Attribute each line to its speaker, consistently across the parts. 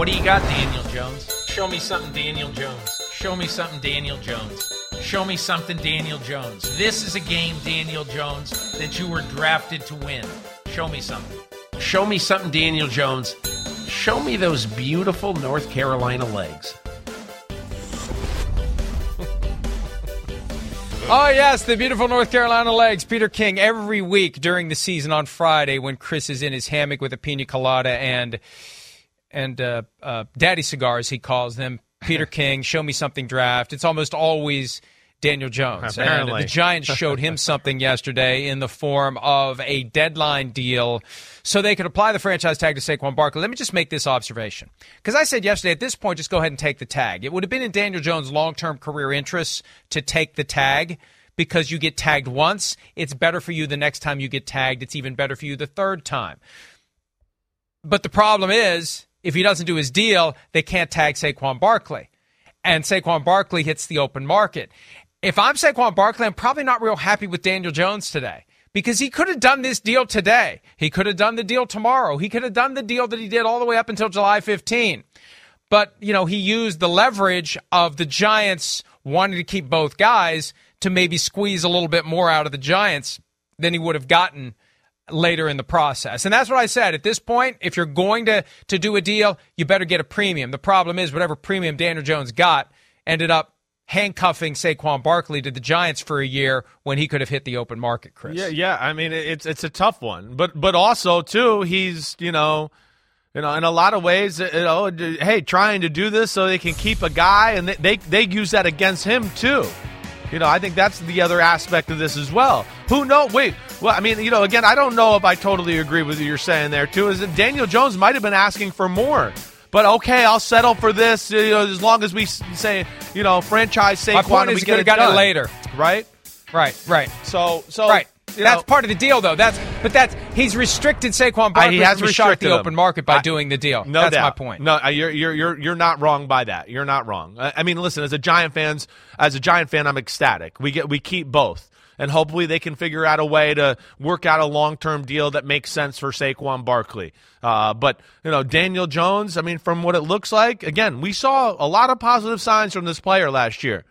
Speaker 1: What do you got, Daniel Jones? Show me something, Daniel Jones. Show me something, Daniel Jones. Show me something, Daniel Jones. This is a game, Daniel Jones, that you were drafted to win. Show me something. Show me something, Daniel Jones. Show me those beautiful North Carolina legs.
Speaker 2: Oh, yes, the beautiful North Carolina legs. Peter King every week during the season on Friday when Chris is in his hammock with a pina colada and and uh, uh, daddy cigars, he calls them. Peter King, show me something draft. It's almost always Daniel Jones.
Speaker 3: Apparently.
Speaker 2: And the Giants showed him something yesterday in the form of a deadline deal so they could apply the franchise tag to Saquon Barkley. Let me just make this observation. Because I said yesterday, at this point, just go ahead and take the tag. It would have been in Daniel Jones' long term career interests to take the tag because you get tagged once. It's better for you the next time you get tagged. It's even better for you the third time. But the problem is, if he doesn't do his deal, they can't tag Saquon Barkley. And Saquon Barkley hits the open market. If I'm Saquon Barkley, I'm probably not real happy with Daniel Jones today because he could have done this deal today. He could have done the deal tomorrow. He could have done the deal that he did all the way up until July 15. But, you know, he used the leverage of the Giants wanting to keep both guys to maybe squeeze a little bit more out of the Giants than he would have gotten later in the process. And that's what I said. At this point, if you're going to, to do a deal, you better get a premium. The problem is, whatever premium Daniel Jones got ended up handcuffing Saquon Barkley to the Giants for a year when he could have hit the open market, Chris.
Speaker 3: Yeah, yeah. I mean, it's it's a tough one, but but also too, he's you know, you know, in a lot of ways, you know, hey, trying to do this so they can keep a guy, and they they, they use that against him too. You know, I think that's the other aspect of this as well. Who know? Wait, well, I mean, you know, again, I don't know if I totally agree with what you're saying there too. Is that Daniel Jones might have been asking for more. But okay, I'll settle for this. You know, as long as we say, you know, franchise Saquon,
Speaker 2: My point is
Speaker 3: we
Speaker 2: could have
Speaker 3: it
Speaker 2: gotten
Speaker 3: done.
Speaker 2: it later.
Speaker 3: right?
Speaker 2: Right, right.
Speaker 3: So, so
Speaker 2: Right.
Speaker 3: you
Speaker 2: That's
Speaker 3: know,
Speaker 2: part of the deal, though. That's but that's he's restricted Saquon Barkley
Speaker 3: he has
Speaker 2: from a shot at
Speaker 3: restricted
Speaker 2: the
Speaker 3: him.
Speaker 2: open market by
Speaker 3: I-
Speaker 2: doing the deal.
Speaker 3: No
Speaker 2: that's
Speaker 3: doubt.
Speaker 2: my point.
Speaker 3: No, you're you're you're you're not wrong by that. You're not wrong. I, I mean, listen, as a Giant fans, as a Giant fan, I'm ecstatic. We get we keep both, and hopefully they can figure out a way to work out a long term deal that makes sense for Saquon Barkley. Uh, but you know, Daniel Jones. I mean, from what it looks like, again, we saw a lot of positive signs from this player last year.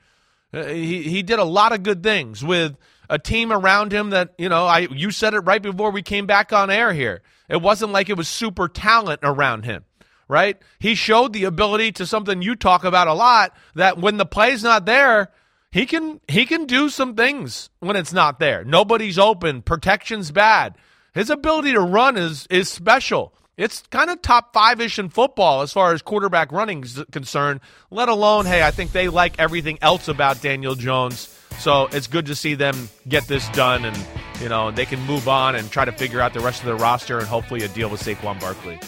Speaker 3: Uh, he he did a lot of good things with a team around him that you know. I you said it right before we came back on air here. It wasn't like it was super talent around him, right? He showed the ability to something you talk about a lot that when the play's not there, he can he can do some things when it's not there. Nobody's open, protection's bad. His ability to run is is special. It's kind of top five ish in football as far as quarterback running is concerned, let alone, hey, I think they like everything else about Daniel Jones. So it's good to see them get this done and, you know, they can move on and try to figure out the rest of their roster and hopefully a deal with Saquon Barkley.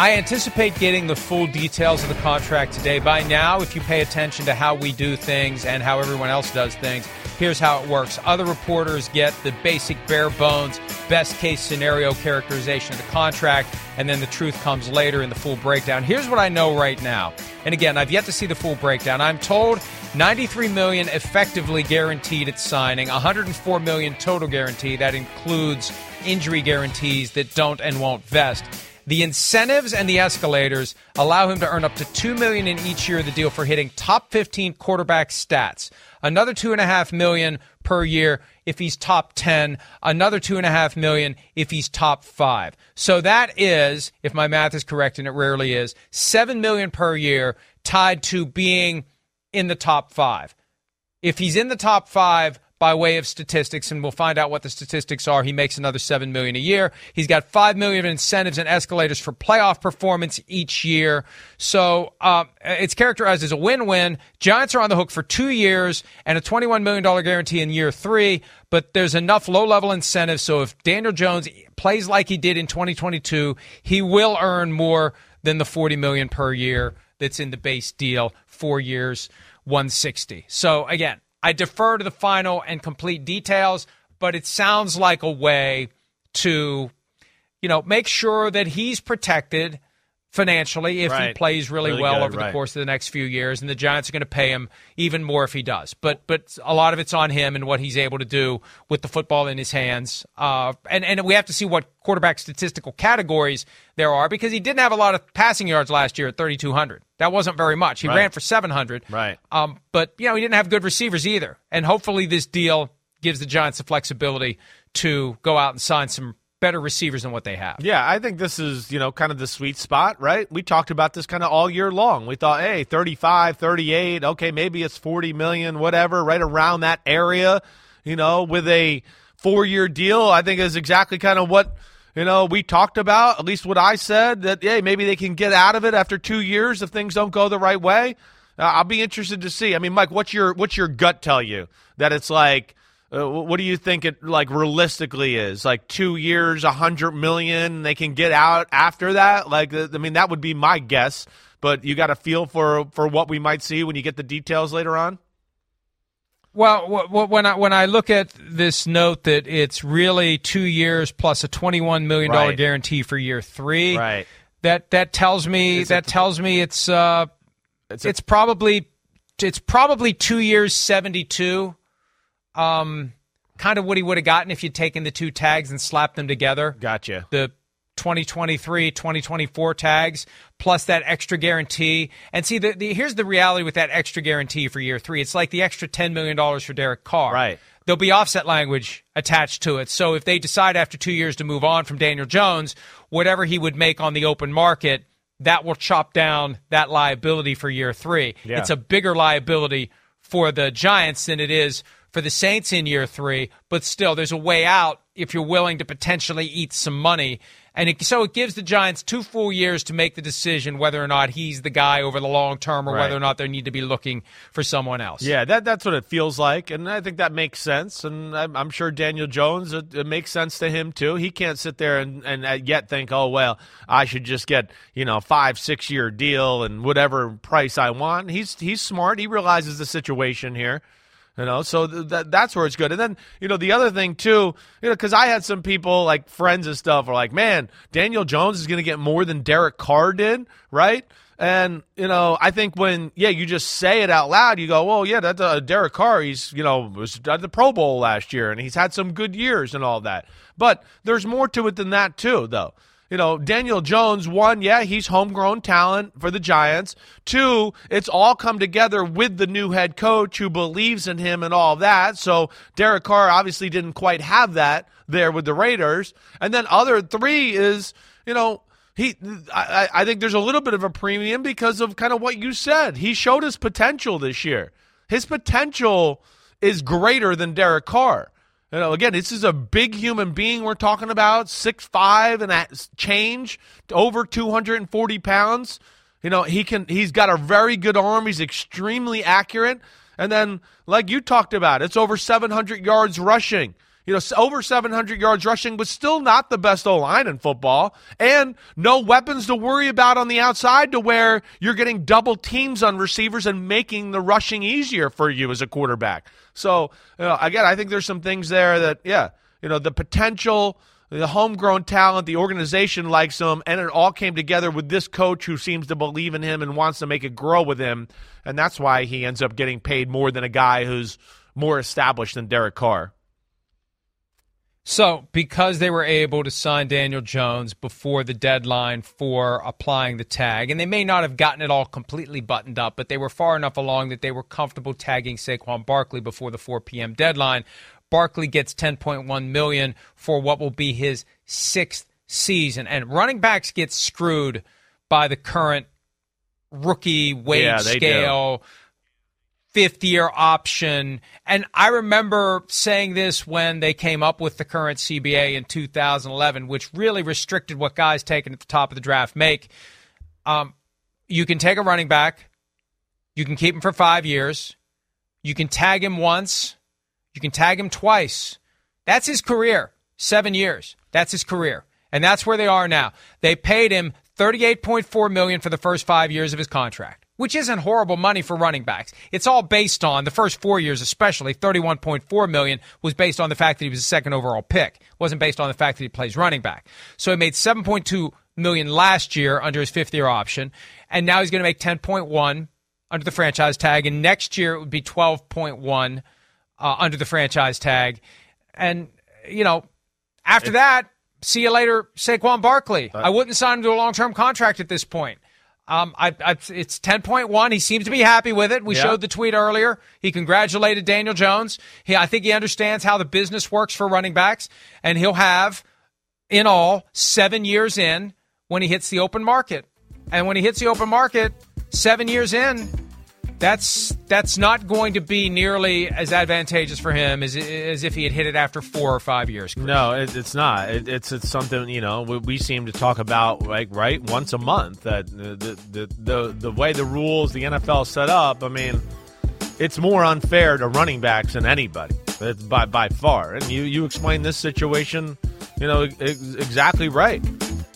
Speaker 2: I anticipate getting the full details of the contract today. By now, if you pay attention to how we do things and how everyone else does things, here's how it works. Other reporters get the basic bare bones, best case scenario characterization of the contract, and then the truth comes later in the full breakdown. Here's what I know right now. And again, I've yet to see the full breakdown. I'm told 93 million effectively guaranteed at signing, 104 million total guarantee. That includes injury guarantees that don't and won't vest. The incentives and the escalators allow him to earn up to two million in each year of the deal for hitting top 15 quarterback stats. Another two and a half million per year if he's top 10. Another two and a half million if he's top five. So that is, if my math is correct, and it rarely is, seven million per year tied to being in the top five. If he's in the top five by way of statistics, and we'll find out what the statistics are, he makes another seven million a year. He's got five million of incentives and escalators for playoff performance each year. So um, it's characterized as a win-win. Giants are on the hook for two years and a twenty-one million dollar guarantee in year three. But there's enough low-level incentives, so if Daniel Jones plays like he did in 2022, he will earn more than the 40 million per year that's in the base deal. Four years, 160. So again, I defer to the final and complete details, but it sounds like a way to, you know, make sure that he's protected, financially if he plays really,
Speaker 3: Really
Speaker 2: well
Speaker 3: good,
Speaker 2: over the course of the next few years, and the Giants are going to pay him even more if he does. But but a lot of it's on him and what he's able to do with the football in his hands. Uh, and and we have to see what quarterback statistical categories there are because he didn't have a lot of passing yards last year at 3,200. That wasn't very much. He
Speaker 3: Right.
Speaker 2: ran for 700.
Speaker 3: Right.
Speaker 2: Um, but you know he didn't have good receivers either. And hopefully this deal gives the Giants the flexibility to go out and sign some better receivers than what they have.
Speaker 3: Yeah, I think this is, you know, kind of the sweet spot, right? We talked about this kind of all year long. We thought, hey, 35, 38, okay, maybe it's 40 million, whatever, right around that area, you know, with a four year deal, I think is exactly kind of what, you know, we talked about, at least what I said, that, hey, maybe they can get out of it after two years if things don't go the right way. Uh, I'll be interested to see. I mean, Mike, what's your what's your gut tell you that it's like? Uh, what do you think it like realistically is? Like two years, a hundred million. They can get out after that. Like, I mean, that would be my guess. But you got a feel for for what we might see when you get the details later on.
Speaker 2: Well, when I when I look at this note that it's really two years plus a twenty one million dollar
Speaker 3: Right.
Speaker 2: guarantee for year three,
Speaker 3: Right.
Speaker 2: That that tells me
Speaker 3: Is
Speaker 2: that tells me it's uh
Speaker 3: It's
Speaker 2: it's,
Speaker 3: a-
Speaker 2: probably it's probably two years seventy two. Um, kind of what he would have gotten if you'd taken the two tags and slapped them together.
Speaker 3: Gotcha.
Speaker 2: the 2023 2024 tags plus that extra guarantee and see the, the here's the reality with that extra guarantee for year three it's like the extra $10 million for derek carr
Speaker 3: Right.
Speaker 2: there'll be offset language attached to it so if they decide after two years to move on from daniel jones whatever he would make on the open market that will chop down that liability for year three
Speaker 3: Yeah.
Speaker 2: it's a bigger liability for the giants than it is for the Saints in year three, but still, there's a way out if you're willing to potentially eat some money. And it, so it gives the Giants two full years to make the decision whether or not he's the guy over the long term or
Speaker 3: Right.
Speaker 2: whether or not they need to be looking for someone else.
Speaker 3: Yeah, that that's what it feels like, and I think that makes sense. And I'm, I'm sure Daniel Jones, it, it makes sense to him too. He can't sit there and, and uh, yet think, oh well, I should just get you know five six year deal and whatever price I want. He's he's smart. He realizes the situation here. You know, so th- that that's where it's good. And then you know the other thing too, you know, because I had some people like friends and stuff are like, man, Daniel Jones is going to get more than Derek Carr did, right? And you know, I think when yeah, you just say it out loud, you go, well, yeah, that's uh, Derek Carr. He's you know was at the Pro Bowl last year, and he's had some good years and all that. But there's more to it than that too, though. You know, Daniel Jones, one, yeah, he's homegrown talent for the Giants. Two, it's all come together with the new head coach who believes in him and all that. So Derek Carr obviously didn't quite have that there with the Raiders. And then other three is, you know, he I, I think there's a little bit of a premium because of kind of what you said. He showed his potential this year. His potential is greater than Derek Carr. You know, again, this is a big human being we're talking about, six five and that change, over two hundred and forty pounds. You know, he can. He's got a very good arm. He's extremely accurate. And then, like you talked about, it's over seven hundred yards rushing. You know, over 700 yards rushing, but still not the best O line in football, and no weapons to worry about on the outside to where you're getting double teams on receivers and making the rushing easier for you as a quarterback. So, you know, again, I think there's some things there that, yeah, you know, the potential, the homegrown talent, the organization likes him, and it all came together with this coach who seems to believe in him and wants to make it grow with him, and that's why he ends up getting paid more than a guy who's more established than Derek Carr.
Speaker 2: So, because they were able to sign Daniel Jones before the deadline for applying the tag, and they may not have gotten it all completely buttoned up, but they were far enough along that they were comfortable tagging Saquon Barkley before the 4 p.m. deadline. Barkley gets 10.1 million for what will be his sixth season, and running backs get screwed by the current rookie wage
Speaker 3: Yeah, they do.
Speaker 2: Fifth year option. And I remember saying this when they came up with the current CBA in 2011, which really restricted what guys taken at the top of the draft make. Um, you can take a running back, you can keep him for five years, you can tag him once, you can tag him twice. That's his career. Seven years. That's his career. And that's where they are now. They paid him 38.4 million for the first five years of his contract, which isn't horrible money for running backs. It's all based on the first four years, especially 31.4 million was based on the fact that he was a second overall pick. It wasn't based on the fact that he plays running back. So he made 7.2 million last year under his fifth year option, and now he's going to make 10.1 under the franchise tag, and next year it would be 12.1 uh, under the franchise tag, and you know after that, see you later, Saquon Barkley. I wouldn't sign him to a long term contract at this point. Um, I, I, it's 10.1. He seems to be happy with it. We
Speaker 3: Yeah.
Speaker 2: showed the tweet earlier. He congratulated Daniel Jones. He, I think he understands how the business works for running backs, and he'll have, in all, seven years in when he hits the open market. And when he hits the open market, seven years in, that's that's not going to be nearly as advantageous for him as, as if he had hit it after four or five years.
Speaker 3: No, it, it's not. It, it's it's something you know we, we seem to talk about like right once a month. That the the, the the the way the rules the NFL set up. I mean, it's more unfair to running backs than anybody. By by far. And you you explain this situation, you know, ex- exactly right.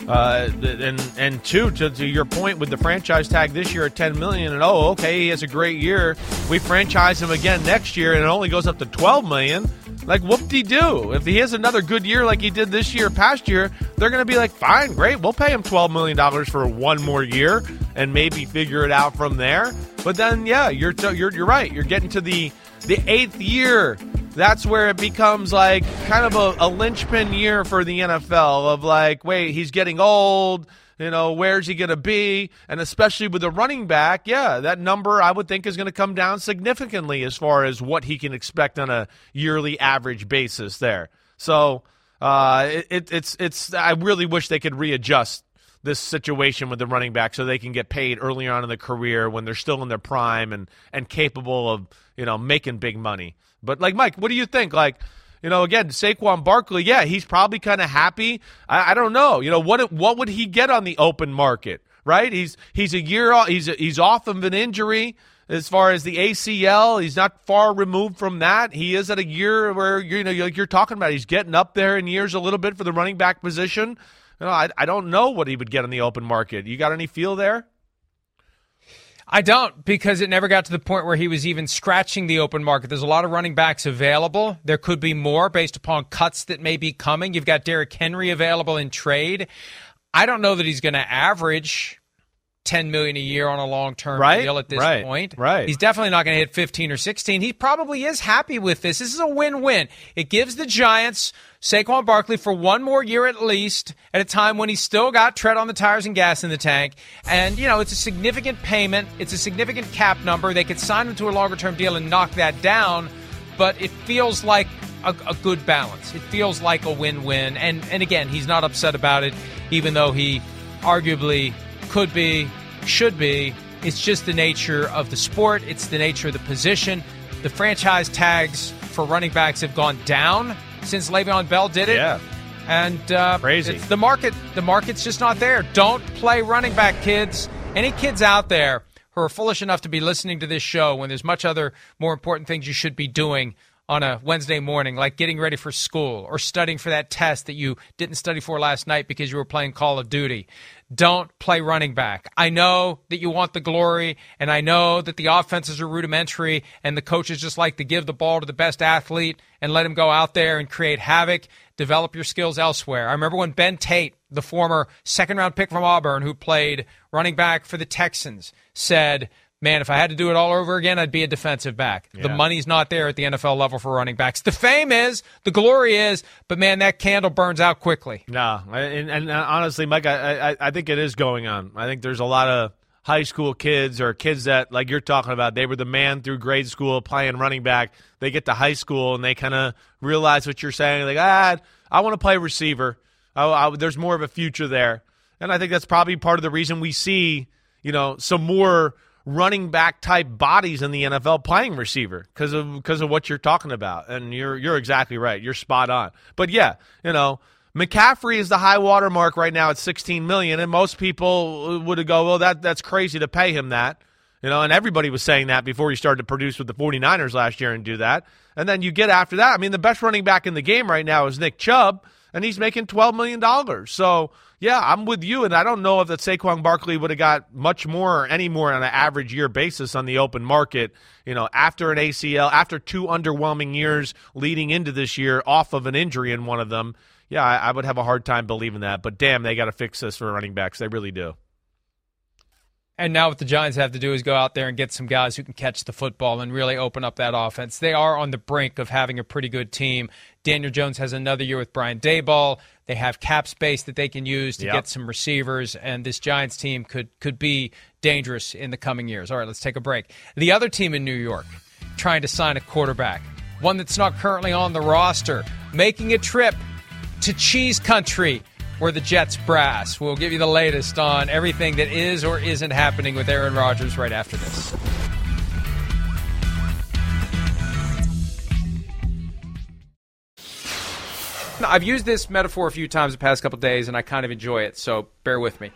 Speaker 3: Uh, and and two to, to your point with the franchise tag this year at ten million, and oh, okay, he has a great year. We franchise him again next year, and it only goes up to twelve million. Like, whoop de do. If he has another good year like he did this year, past year, they're to be like, fine, great, we'll pay him $12 million for one more year and maybe figure it out from there. But then, yeah, you're, t- you're, you're right. You're getting to the, the eighth year. That's where it becomes like kind of a, a linchpin year for the NFL of like, wait, he's getting old. You know, where's he going to be? And especially with the running back, yeah, that number I would think is going to come down significantly as far as what he can expect on a yearly average basis there. So uh, it, it, it's it's. I really wish they could readjust this situation with the running back so they can get paid earlier on in the career when they're still in their prime and and capable of you know making big money. But like Mike, what do you think? Like you know, again, Saquon Barkley, yeah, he's probably kind of happy. I, I don't know. You know, what what would he get on the open market? Right? He's he's a year off. He's he's off of an injury as far as the ACL. He's not far removed from that. He is at a year where you know like you're talking about. He's getting up there in years a little bit for the running back position. You know, I I don't know what he would get on the open market. You got any feel there?
Speaker 2: I don't because it never got to the point where he was even scratching the open market. There's a lot of running backs available. There could be more based upon cuts that may be coming. You've got Derrick Henry available in trade. I don't know that he's going to average 10 million a year on a long-term
Speaker 3: Right,
Speaker 2: deal at this
Speaker 3: right,
Speaker 2: point.
Speaker 3: right.
Speaker 2: He's definitely not going to hit 15 or 16. He probably is happy with this. This is a win-win. It gives the Giants Saquon Barkley for one more year at least at a time when he's still got tread on the tires and gas in the tank. And, you know, it's a significant payment. It's a significant cap number. They could sign him to a longer term deal and knock that down, but it feels like a, a good balance. It feels like a win-win. And and again, he's not upset about it, even though he arguably could be, should be. It's just the nature of the sport. It's the nature of the position. The franchise tags for running backs have gone down since Le'Veon Bell did it.
Speaker 3: Yeah.
Speaker 2: And uh,
Speaker 3: Crazy.
Speaker 2: It's the market. The market's just not there. Don't play running back, kids. Any kids out there who are foolish enough to be listening to this show when there's much other more important things you should be doing on a Wednesday morning, like getting ready for school or studying for that test that you didn't study for last night because you were playing Call of Duty. Don't play running back. I know that you want the glory, and I know that the offenses are rudimentary, and the coaches just like to give the ball to the best athlete and let him go out there and create havoc, develop your skills elsewhere. I remember when Ben Tate, the former second round pick from Auburn, who played running back for the Texans, said, Man, if I had to do it all over again, I'd be a defensive back. The money's not there at the NFL level for running backs. The fame is, the glory is, but man, that candle burns out quickly.
Speaker 3: No, and, and honestly, Mike, I, I I think it is going on. I think there's a lot of high school kids or kids that, like you're talking about, they were the man through grade school playing running back. They get to high school and they kind of realize what you're saying. Like, ah, I want to play receiver. I, I, there's more of a future there, and I think that's probably part of the reason we see, you know, some more running back type bodies in the NFL playing receiver because of because of what you're talking about. And you're you're exactly right. You're spot on. But yeah, you know, McCaffrey is the high water mark right now at 16 million, and most people would go, well, that that's crazy to pay him that. You know, and everybody was saying that before he started to produce with the 49ers last year and do that. And then you get after that. I mean, the best running back in the game right now is Nick Chubb, and he's making $12 million. So, yeah, I'm with you. And I don't know if that Saquon Barkley would have got much more or any more on an average year basis on the open market, you know, after an ACL, after two underwhelming years leading into this year off of an injury in one of them. yeah, I, I would have a hard time believing that. But damn, they got to fix this for running backs. They really do.
Speaker 2: And now what the Giants have to do is go out there and get some guys who can catch the football and really open up that offense. They are on the brink of having a pretty good team. Daniel Jones has another year with Brian Daboll. They have cap space that they can use to
Speaker 3: Yep.
Speaker 2: get some receivers, and this Giants team could could be dangerous in the coming years. All right, let's take a break. The other team in New York trying to sign a quarterback, one that's not currently on the roster, making a trip to Cheese Country, where the Jets brass. We'll give you the latest on everything that is or isn't happening with Aaron Rodgers right after this. I've used this metaphor a few times the past couple days, and I kind of enjoy it, so bear with me.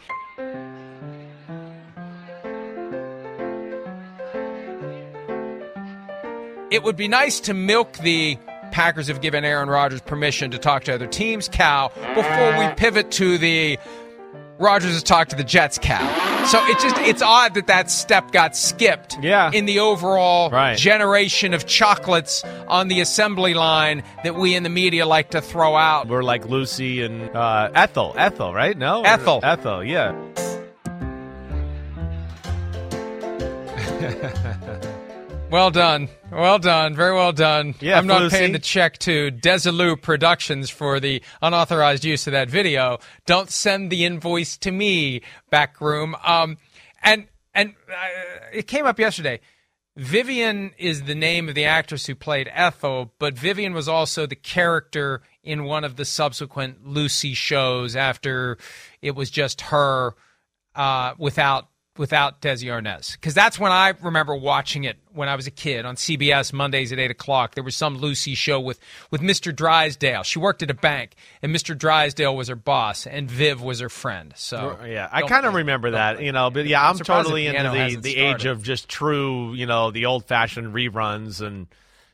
Speaker 2: It would be nice to milk the Packers have given Aaron Rodgers permission to talk to other teams cow before we pivot to the Rodgers has talked to the Jets cap. So it's just it's odd that that step got skipped
Speaker 3: Yeah.
Speaker 2: in the overall
Speaker 3: Right.
Speaker 2: generation of chocolates on the assembly line that we in the media like to throw out.
Speaker 3: We're like Lucy and uh, Ethel. Ethel, right? No,
Speaker 2: Ethel.
Speaker 3: Ethel. Yeah.
Speaker 2: Well done. Well done. Very well done.
Speaker 3: Yeah,
Speaker 2: I'm not
Speaker 3: Felicity.
Speaker 2: paying the check to Desilu Productions for the unauthorized use of that video. Don't send the invoice to me, backroom. Um, and and uh, it came up yesterday. Vivian is the name of the actress who played Ethel, but Vivian was also the character in one of the subsequent Lucy shows after it was just her uh, without without Desi Arnaz. Because that's when I remember watching it when I was a kid on CBS Mondays at eight o'clock. There was some Lucy show with with Mr. Drysdale. She worked at a bank, and Mr. Drysdale was her boss, and Viv was her friend. So
Speaker 3: Yeah, I kind of remember that, you know, but yeah, I'm totally
Speaker 2: the
Speaker 3: into the, the age of just true, you know, the old fashioned reruns and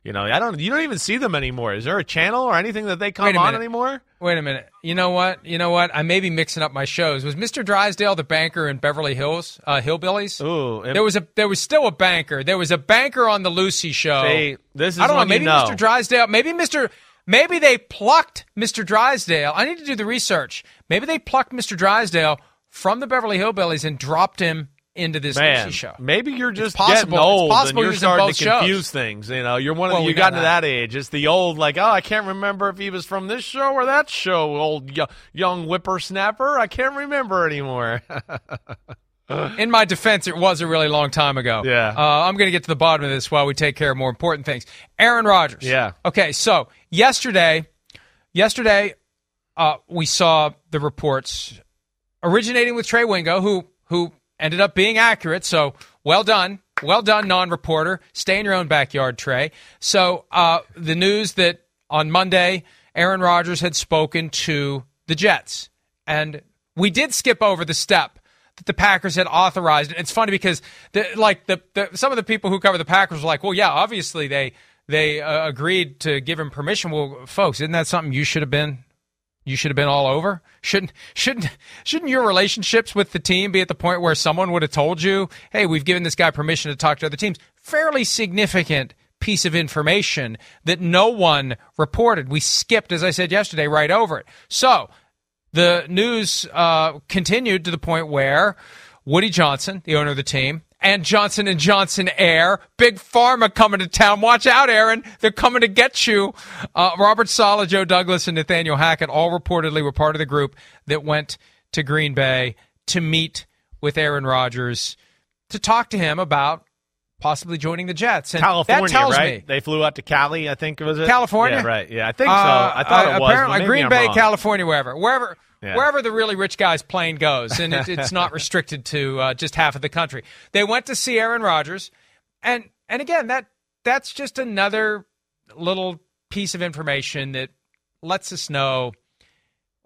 Speaker 3: you know, I don't you don't even see them anymore. Is there a channel or anything that they come on anymore?
Speaker 2: Wait a minute. You know what? You know what? I may be mixing up my shows. Was Mr. Drysdale the banker in Beverly Hills, uh, Hillbillies?
Speaker 3: Ooh, it-
Speaker 2: there was a there was still a banker. There was a banker on the Lucy show.
Speaker 3: See, this is
Speaker 2: I don't know.
Speaker 3: when you
Speaker 2: Maybe
Speaker 3: know.
Speaker 2: Mr. Drysdale. Maybe Mr. Maybe they plucked Mr. Drysdale. I need to do the research. Maybe they plucked Mr. Drysdale from the Beverly Hillbillies and dropped him into this
Speaker 3: Man,
Speaker 2: show.
Speaker 3: maybe you're just
Speaker 2: possible-
Speaker 3: getting
Speaker 2: it's
Speaker 3: old
Speaker 2: possible
Speaker 3: and you're
Speaker 2: he was in
Speaker 3: starting to
Speaker 2: shows.
Speaker 3: confuse things. You know, you're one of
Speaker 2: Well,
Speaker 3: the, you got to
Speaker 2: that.
Speaker 3: that age. It's the old like, oh, I can't remember if he was from this show or that show. Old yo- young whippersnapper. I can't remember anymore.
Speaker 2: In my defense, it was a really long time ago.
Speaker 3: Yeah.
Speaker 2: Uh, I'm going to get to the bottom of this while we take care of more important things. Aaron Rodgers.
Speaker 3: Yeah.
Speaker 2: Okay, so yesterday, yesterday, uh, we saw the reports originating with Trey Wingo, who who ended up being accurate. So well done, well done, non-reporter. Stay in your own backyard, Trey. So uh, the news that on Monday, Aaron Rodgers had spoken to the Jets, and we did skip over the step that the Packers had authorized. And it's funny because the, like the, the some of the people who cover the Packers were like, well, yeah, obviously they they uh, agreed to give him permission. Well, folks, isn't that something you should have been you should have been all over. Shouldn't shouldn't shouldn't your relationships with the team be at the point where someone would have told you, "Hey, we've given this guy permission to talk to other teams." Fairly significant piece of information that no one reported. We skipped, as I said yesterday, right over it. So the news uh, continued to the point where Woody Johnson, the owner of the team, and Johnson and Johnson heir, big pharma coming to town. Watch out, Aaron! They're coming to get you. Uh, Robert Saleh, Joe Douglas, and Nathaniel Hackett all reportedly were part of the group that went to Green Bay to meet with Aaron Rodgers to talk to him about possibly joining the Jets. And
Speaker 3: California,
Speaker 2: that tells
Speaker 3: right?
Speaker 2: me
Speaker 3: They flew out to Cali, I think it was it?
Speaker 2: California?
Speaker 3: Yeah, right. Yeah, I think so.
Speaker 2: Uh,
Speaker 3: I thought
Speaker 2: uh,
Speaker 3: it was.
Speaker 2: Apparently, Green
Speaker 3: I'm
Speaker 2: Bay,
Speaker 3: wrong.
Speaker 2: California, wherever, wherever,
Speaker 3: Yeah.
Speaker 2: wherever the really rich guy's plane goes, and it, it's not restricted to uh, just half of the country. They went to see Aaron Rodgers, and and again, that that's just another little piece of information that lets us know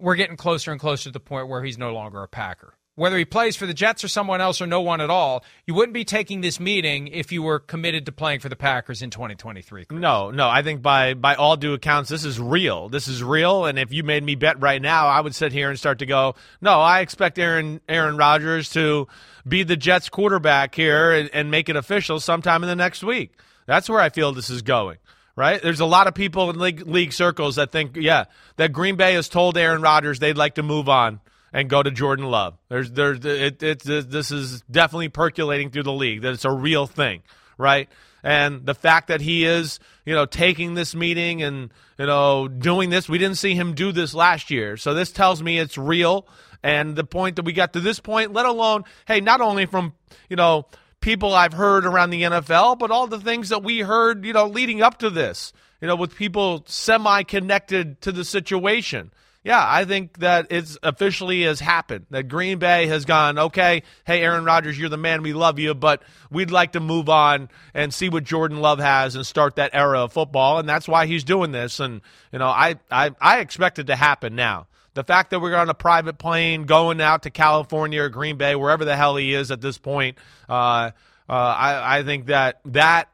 Speaker 2: we're getting closer and closer to the point where he's no longer a Packer. Whether he plays for the Jets or someone else or no one at all, you wouldn't be taking this meeting if you were committed to playing for the Packers in 2023. Chris.
Speaker 3: No, no. I think by by all due accounts, this is real. This is real. And if you made me bet right now, I would sit here and start to go, no, I expect Aaron Aaron Rodgers to be the Jets quarterback here and, and make it official sometime in the next week. That's where I feel this is going. right? There's a lot of people in league, league circles that think, yeah, that Green Bay has told Aaron Rodgers they'd like to move on and go to Jordan Love. There's, there's, it, it, it, this is definitely percolating through the league that it's a real thing, right? And the fact that he is, you know, taking this meeting and, you know, doing this, we didn't see him do this last year. So this tells me it's real. And the point that we got to this point, let alone, hey, not only from, you know, people I've heard around the NFL, but all the things that we heard, you know, leading up to this, you know, with people semi connected to the situation. Yeah, I think that it's officially has happened. That Green Bay has gone, okay, hey, Aaron Rodgers, you're the man. We love you, but we'd like to move on and see what Jordan Love has and start that era of football. And that's why he's doing this. And, you know, I, I, I expect it to happen now. The fact that we're on a private plane going out to California or Green Bay, wherever the hell he is at this point, uh, uh, I, I think that that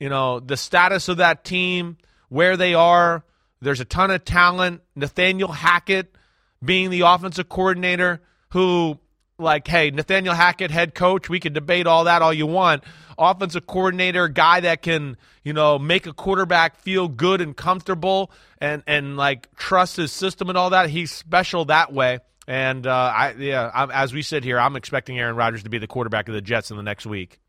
Speaker 3: you know the status of that team, where they are, there's a ton of talent. Nathaniel Hackett being the offensive coordinator, who like, hey, Nathaniel Hackett, head coach, we can debate all that all you want. Offensive coordinator, guy that can, you know, make a quarterback feel good and comfortable and and like trust his system and all that. He's special that way. And uh, I, yeah, I'm, as we sit here, I'm expecting Aaron Rodgers to be the quarterback of the Jets in the next week.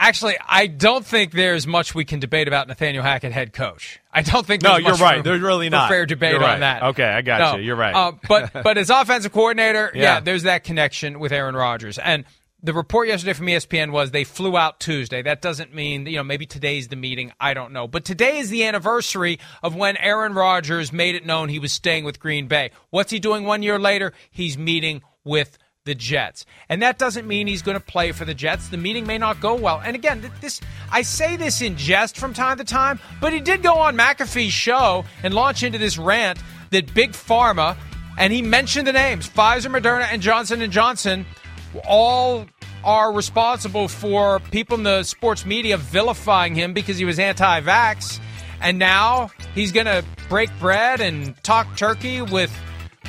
Speaker 2: Actually, I don't think there's much we can debate about Nathaniel Hackett, head coach. I don't think.
Speaker 3: no, you're right. There's really not
Speaker 2: fair debate
Speaker 3: right.
Speaker 2: on that.
Speaker 3: Okay, I got
Speaker 2: no.
Speaker 3: you. You're right.
Speaker 2: Uh, but but as offensive coordinator, yeah. yeah, there's that connection with Aaron Rodgers. And the report yesterday from ESPN was they flew out Tuesday. That doesn't mean you know maybe today's the meeting. I don't know. But today is the anniversary of when Aaron Rodgers made it known he was staying with Green Bay. What's he doing one year later? He's meeting with the Jets. And that doesn't mean he's going to play for the Jets. The meeting may not go well. And again, this I say this in jest from time to time, but he did go on McAfee's show and launch into this rant that Big Pharma and he mentioned the names Pfizer, Moderna, and Johnson and Johnson all are responsible for people in the sports media vilifying him because he was anti-vax. And now he's going to break bread and talk turkey with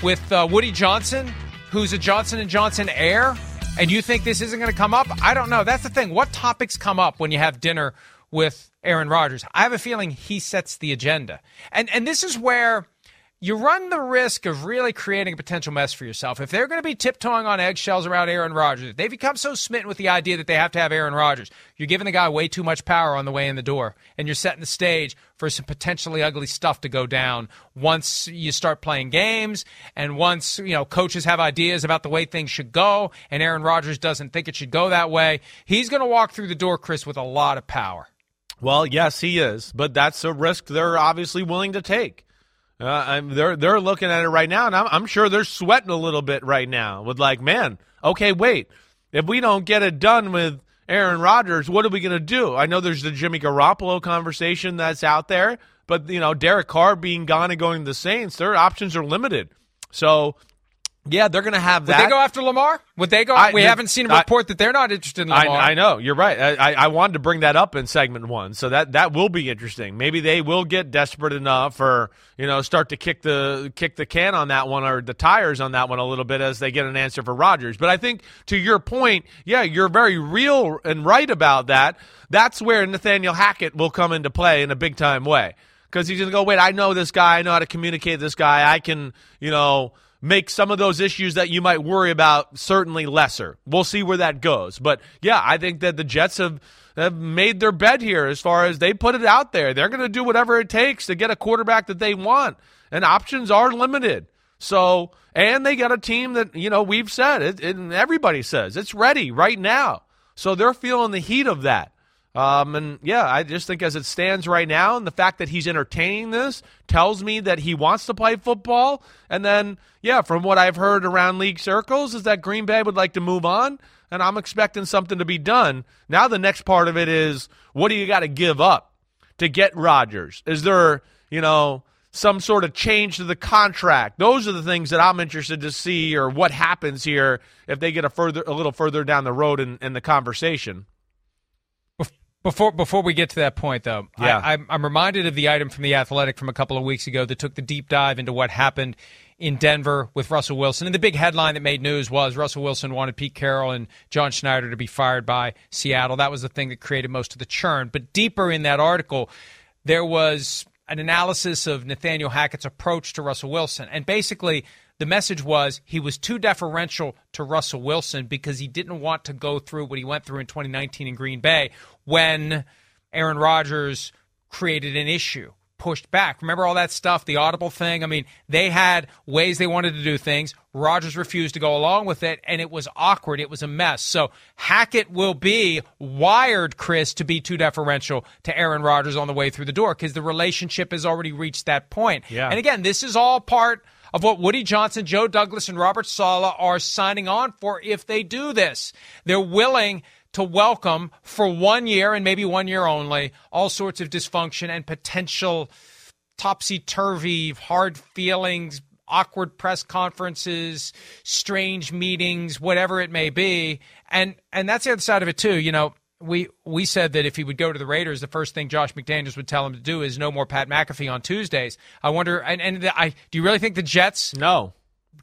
Speaker 2: with uh, Woody Johnson who's a Johnson and Johnson heir, and you think this isn't going to come up? I don't know. That's the thing. What topics come up when you have dinner with Aaron Rodgers? I have a feeling he sets the agenda, and and this is where you run the risk of really creating a potential mess for yourself. If they're going to be tiptoeing on eggshells around Aaron Rodgers, they become so smitten with the idea that they have to have Aaron Rodgers, you're giving the guy way too much power on the way in the door, and you're setting the stage for some potentially ugly stuff to go down once you start playing games and once, you know, coaches have ideas about the way things should go and Aaron Rodgers doesn't think it should go that way. He's going to walk through the door, Chris, with a lot of power.
Speaker 3: Well, yes, he is, but that's a risk they're obviously willing to take. Uh, they're they're looking at it right now, and I'm, I'm sure they're sweating a little bit right now. With like, man, okay, wait, if we don't get it done with Aaron Rodgers, what are we going to do? I know there's the Jimmy Garoppolo conversation that's out there, but you know, Derek Carr being gone and going to the Saints, their options are limited. So yeah, they're going to have that.
Speaker 2: Would they go after Lamar? Would they go? I, we haven't seen a report I, that they're not interested in Lamar.
Speaker 3: I, I know you're right. I, I, wanted to bring that up in segment one, so that that will be interesting. Maybe they will get desperate enough, or you know, start to kick the kick the can on that one, or the tires on that one a little bit as they get an answer for Rodgers. But I think to your point, yeah, you're very real and right about that. That's where Nathaniel Hackett will come into play in a big time way because he's going to go, wait, I know this guy, I know how to communicate this guy, I can, you know make some of those issues that you might worry about certainly lesser. We'll see where that goes. But yeah, I think that the Jets have have made their bed here as far as they put it out there. They're going to do whatever it takes to get a quarterback that they want, and options are limited. So, and they got a team that you know we've said it, and everybody says it's ready right now. So they're feeling the heat of that. Um, and yeah, I just think as it stands right now, and the fact that he's entertaining this tells me that he wants to play football. And then, yeah, from what I've heard around league circles, is that Green Bay would like to move on, and I'm expecting something to be done. Now, the next part of it is what do you got to give up to get Rodgers? Is there, you know, some sort of change to the contract? Those are the things that I'm interested to see, or what happens here if they get a further, a little further down the road in, in the conversation.
Speaker 2: Before before we get to that point, though, yeah. I, I'm, I'm reminded of the item from the Athletic from a couple of weeks ago that took the deep dive into what happened in Denver with Russell Wilson. And the big headline that made news was Russell Wilson wanted Pete Carroll and John Schneider to be fired by Seattle. That was the thing that created most of the churn. But deeper in that article, there was an analysis of Nathaniel Hackett's approach to Russell Wilson. And basically, the message was he was too deferential to Russell Wilson because he didn't want to go through what he went through in 2019 in Green Bay when Aaron Rodgers created an issue pushed back. Remember all that stuff, the audible thing? I mean, they had ways they wanted to do things. Rodgers refused to go along with it, and it was awkward. It was a mess. So Hackett will be wired, Chris, to be too deferential to Aaron Rodgers on the way through the door because the relationship has already reached that point.
Speaker 3: Yeah.
Speaker 2: And again, this is all part of what Woody Johnson, Joe Douglas, and Robert Saleh are signing on for if they do this. They're willing to welcome for one year and maybe one year only all sorts of dysfunction and potential topsy turvy, hard feelings, awkward press conferences, strange meetings, whatever it may be. And and that's the other side of it too. You know, we we said that if he would go to the Raiders, the first thing Josh McDaniels would tell him to do is no more Pat McAfee on Tuesdays. I wonder, and, and the, I do you really think the Jets?
Speaker 3: No,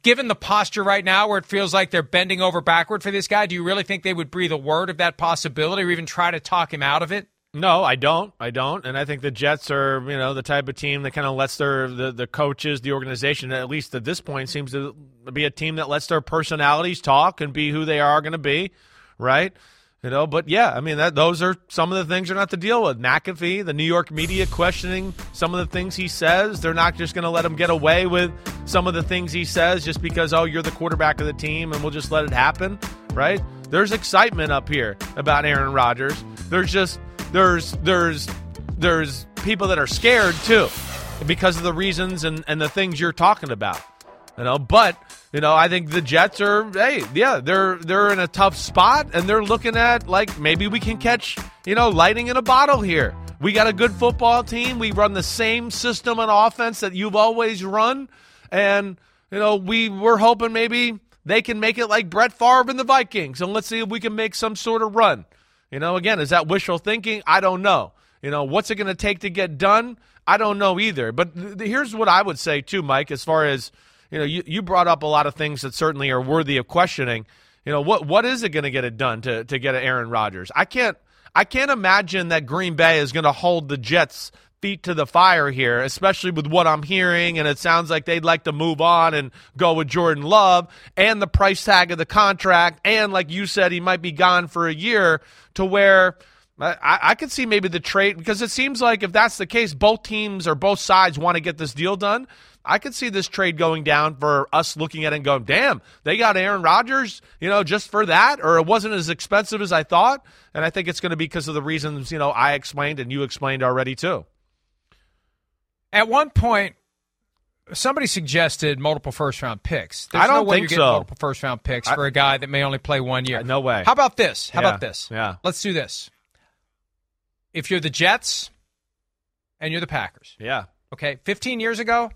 Speaker 2: given the posture right now where it feels like they're bending over backward for this guy, do you really think they would breathe a word of that possibility or even try to talk him out of it?
Speaker 3: No, I don't. I don't. And I think the Jets are, you know, the type of team that kind of lets their the, the coaches, the organization, at least at this point, seems to be a team that lets their personalities talk and be who they are going to be, right? You know, but yeah, I mean that those are some of the things they're not to deal with. McAfee, the New York media questioning some of the things he says. They're not just going to let him get away with some of the things he says just because oh you're the quarterback of the team and we'll just let it happen, right? There's excitement up here about Aaron Rodgers. There's just there's there's there's people that are scared too because of the reasons and, and the things you're talking about. You know, but you know, I think the Jets are hey, yeah, they're they're in a tough spot and they're looking at like maybe we can catch, you know, lighting in a bottle here. We got a good football team. We run the same system on offense that you've always run. And, you know, we we're hoping maybe they can make it like Brett Favre and the Vikings. And let's see if we can make some sort of run. You know, again, is that wishful thinking? I don't know. You know, what's it going to take to get done? I don't know either. But th- here's what I would say too, Mike, as far as you know, you, you brought up a lot of things that certainly are worthy of questioning. You know, what what is it going to get it done to to get Aaron Rodgers? I can't I can't imagine that Green Bay is going to hold the Jets feet to the fire here, especially with what I'm hearing. And it sounds like they'd like to move on and go with Jordan Love and the price tag of the contract. And like you said, he might be gone for a year to where I, I could see maybe the trade because it seems like if that's the case, both teams or both sides want to get this deal done. I could see this trade going down for us looking at it and going, damn, they got Aaron Rodgers, you know, just for that, or it wasn't as expensive as I thought. And I think it's going to be because of the reasons, you know, I explained and you explained already too.
Speaker 2: At one point, somebody suggested multiple first round picks. There's
Speaker 3: I don't
Speaker 2: no way
Speaker 3: think
Speaker 2: you're getting
Speaker 3: so.
Speaker 2: multiple first round picks I, for a guy that may only play one year.
Speaker 3: Uh, no way.
Speaker 2: How about this? How
Speaker 3: yeah.
Speaker 2: about this?
Speaker 3: Yeah.
Speaker 2: Let's do this. If you're the Jets and you're the Packers.
Speaker 3: Yeah.
Speaker 2: Okay. 15 years ago,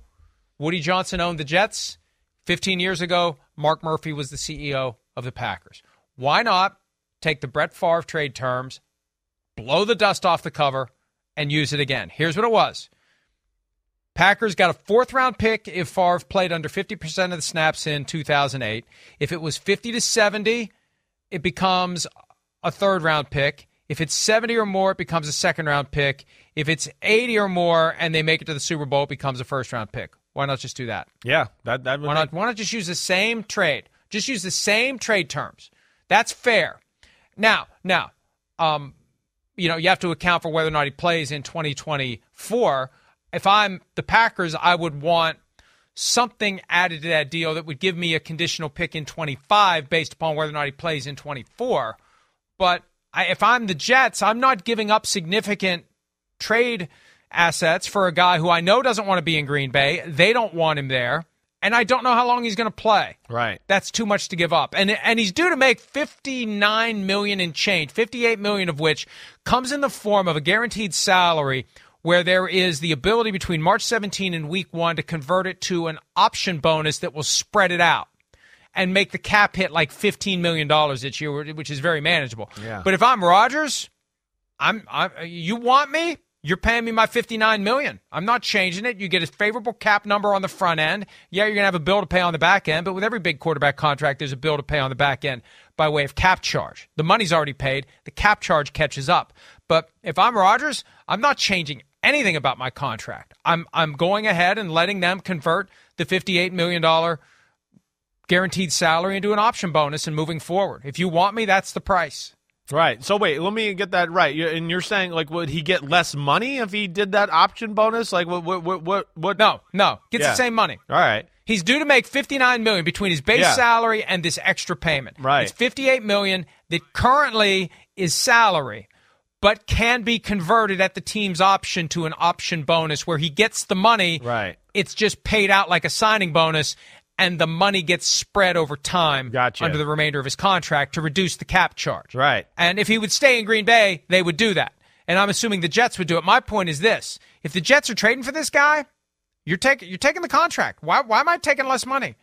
Speaker 2: Woody Johnson owned the Jets. 15 years ago, Mark Murphy was the CEO of the Packers. Why not take the Brett Favre trade terms, blow the dust off the cover, and use it again? Here's what it was Packers got a fourth round pick if Favre played under 50% of the snaps in 2008. If it was 50 to 70, it becomes a third round pick. If it's 70 or more, it becomes a second round pick. If it's 80 or more and they make it to the Super Bowl, it becomes a first round pick. Why not just do that?
Speaker 3: Yeah, that that
Speaker 2: why not? Why not just use the same trade? Just use the same trade terms. That's fair. Now, now, um, you know, you have to account for whether or not he plays in 2024. If I'm the Packers, I would want something added to that deal that would give me a conditional pick in 25 based upon whether or not he plays in 24. But I, if I'm the Jets, I'm not giving up significant trade assets for a guy who I know doesn't want to be in Green Bay. They don't want him there. And I don't know how long he's going to play.
Speaker 3: Right.
Speaker 2: That's too much to give up. And and he's due to make 59 million in change, 58 million of which comes in the form of a guaranteed salary where there is the ability between March 17 and week 1 to convert it to an option bonus that will spread it out and make the cap hit like $15 million each year, which is very manageable.
Speaker 3: Yeah.
Speaker 2: But if I'm Rodgers, I'm, I'm you want me? You're paying me my 59 million. I'm not changing it. You get a favorable cap number on the front end. Yeah, you're going to have a bill to pay on the back end, but with every big quarterback contract, there's a bill to pay on the back end by way of cap charge. The money's already paid. The cap charge catches up. But if I'm Rodgers, I'm not changing anything about my contract. I'm I'm going ahead and letting them convert the 58 million dollar guaranteed salary into an option bonus and moving forward. If you want me, that's the price.
Speaker 3: Right. So wait, let me get that right. And you're saying like would he get less money if he did that option bonus? Like what what what what, what?
Speaker 2: No, no. Gets
Speaker 3: Yeah.
Speaker 2: the same money.
Speaker 3: All right.
Speaker 2: He's due to make 59 million between his base
Speaker 3: Yeah.
Speaker 2: salary and this extra payment.
Speaker 3: Right.
Speaker 2: It's 58 million that currently is salary but can be converted at the team's option to an option bonus where he gets the money.
Speaker 3: Right.
Speaker 2: It's just paid out like a signing bonus and the money gets spread over time
Speaker 3: Gotcha.
Speaker 2: under the remainder of his contract to reduce the cap charge.
Speaker 3: Right.
Speaker 2: And if he would stay in Green Bay, they would do that. And I'm assuming the Jets would do it. My point is this: if the Jets are trading for this guy, you're taking you're taking the contract. Why why am I taking less money?